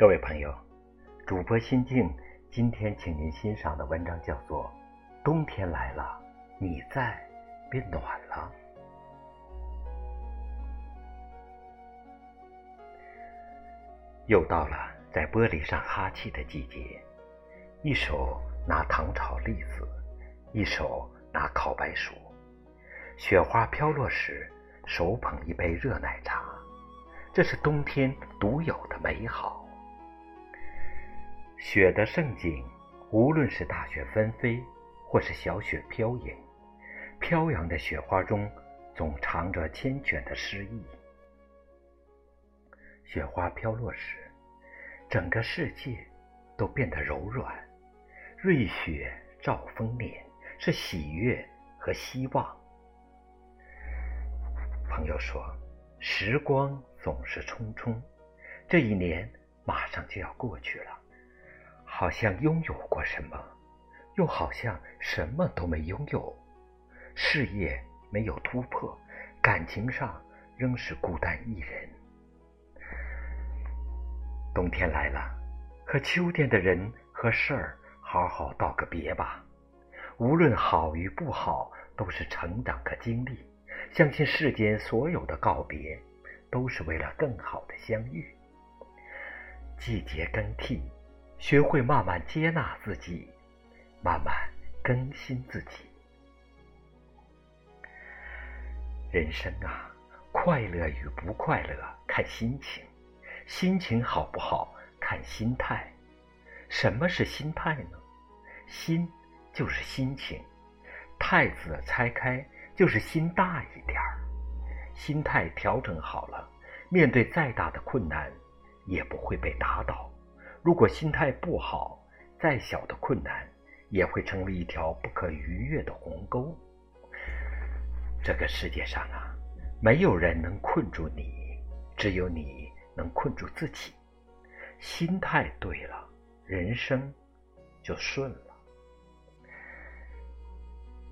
各位朋友，主播心静今天请您欣赏的文章叫做《冬天来了，你在变暖了》。又到了在玻璃上哈气的季节，一手拿糖炒栗子，一手拿烤白薯，雪花飘落时，手捧一杯热奶茶，这是冬天独有的美好。雪的盛景，无论是大雪纷飞，或是小雪飘影，飘扬的雪花中总藏着缱绻的诗意。雪花飘落时，整个世界都变得柔软。瑞雪兆丰年，是喜悦和希望。朋友说：“时光总是匆匆，这一年马上就要过去了。”好像拥有过什么，又好像什么都没拥有。事业没有突破，感情上仍是孤单一人。冬天来了，和秋天的人和事儿好好道个别吧。无论好与不好，都是成长和经历。相信世间所有的告别，都是为了更好的相遇。季节更替。学会慢慢接纳自己，慢慢更新自己。人生啊，快乐与不快乐看心情，心情好不好看心态。什么是心态呢？心就是心情，态字拆开就是心大一点儿。心态调整好了，面对再大的困难，也不会被打倒。如果心态不好，再小的困难也会成为一条不可逾越的鸿沟。这个世界上啊，没有人能困住你，只有你能困住自己。心态对了，人生就顺了。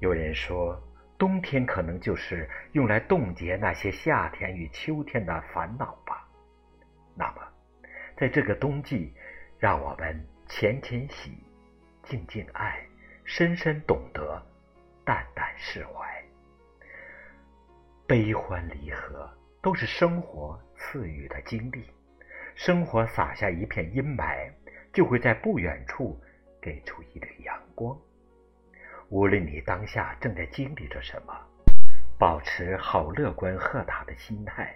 有人说，冬天可能就是用来冻结那些夏天与秋天的烦恼吧。那么，在这个冬季。让我们浅浅喜，静静爱，深深懂得，淡淡释怀。悲欢离合都是生活赐予的经历，生活撒下一片阴霾，就会在不远处给出一缕阳光。无论你当下正在经历着什么，保持好乐观豁达的心态。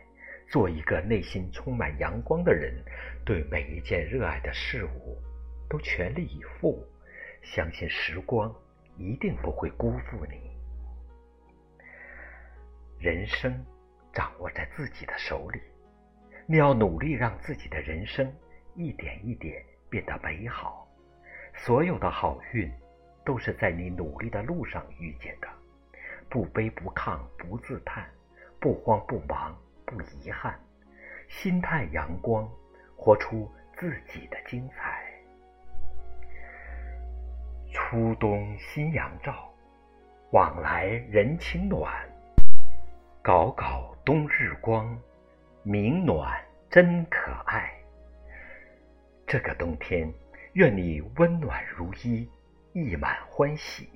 做一个内心充满阳光的人，对每一件热爱的事物都全力以赴，相信时光一定不会辜负你。人生掌握在自己的手里，你要努力让自己的人生一点一点变得美好。所有的好运都是在你努力的路上遇见的。不卑不亢，不自叹，不慌不忙。不遗憾，心态阳光，活出自己的精彩。初冬新阳照，往来人情暖。搞搞冬日光，明暖真可爱。这个冬天，愿你温暖如一，溢满欢喜。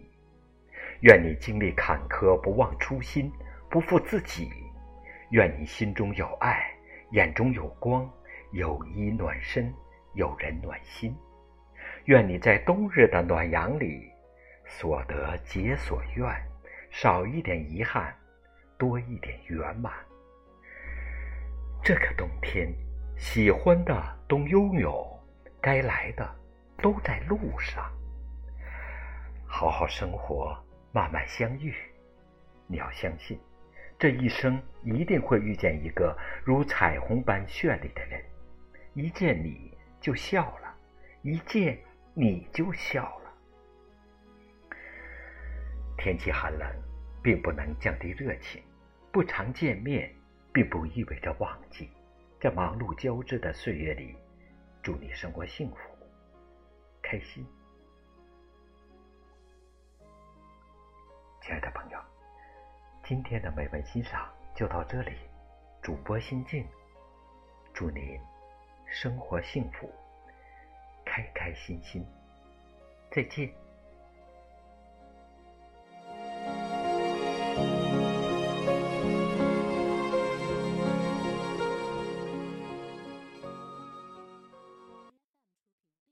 愿你经历坎坷，不忘初心，不负自己。愿你心中有爱，眼中有光，有衣暖身，有人暖心。愿你在冬日的暖阳里，所得皆所愿，少一点遗憾，多一点圆满。这个冬天，喜欢的都拥有，该来的都在路上。好好生活，慢慢相遇。你要相信。这一生一定会遇见一个如彩虹般绚丽的人，一见你就笑了，一见你就笑了。天气寒冷，并不能降低热情；不常见面，并不意味着忘记。在忙碌交织的岁月里，祝你生活幸福、开心，亲爱的朋友。今天的美文欣赏就到这里，主播心静，祝您生活幸福。开开心心。再见。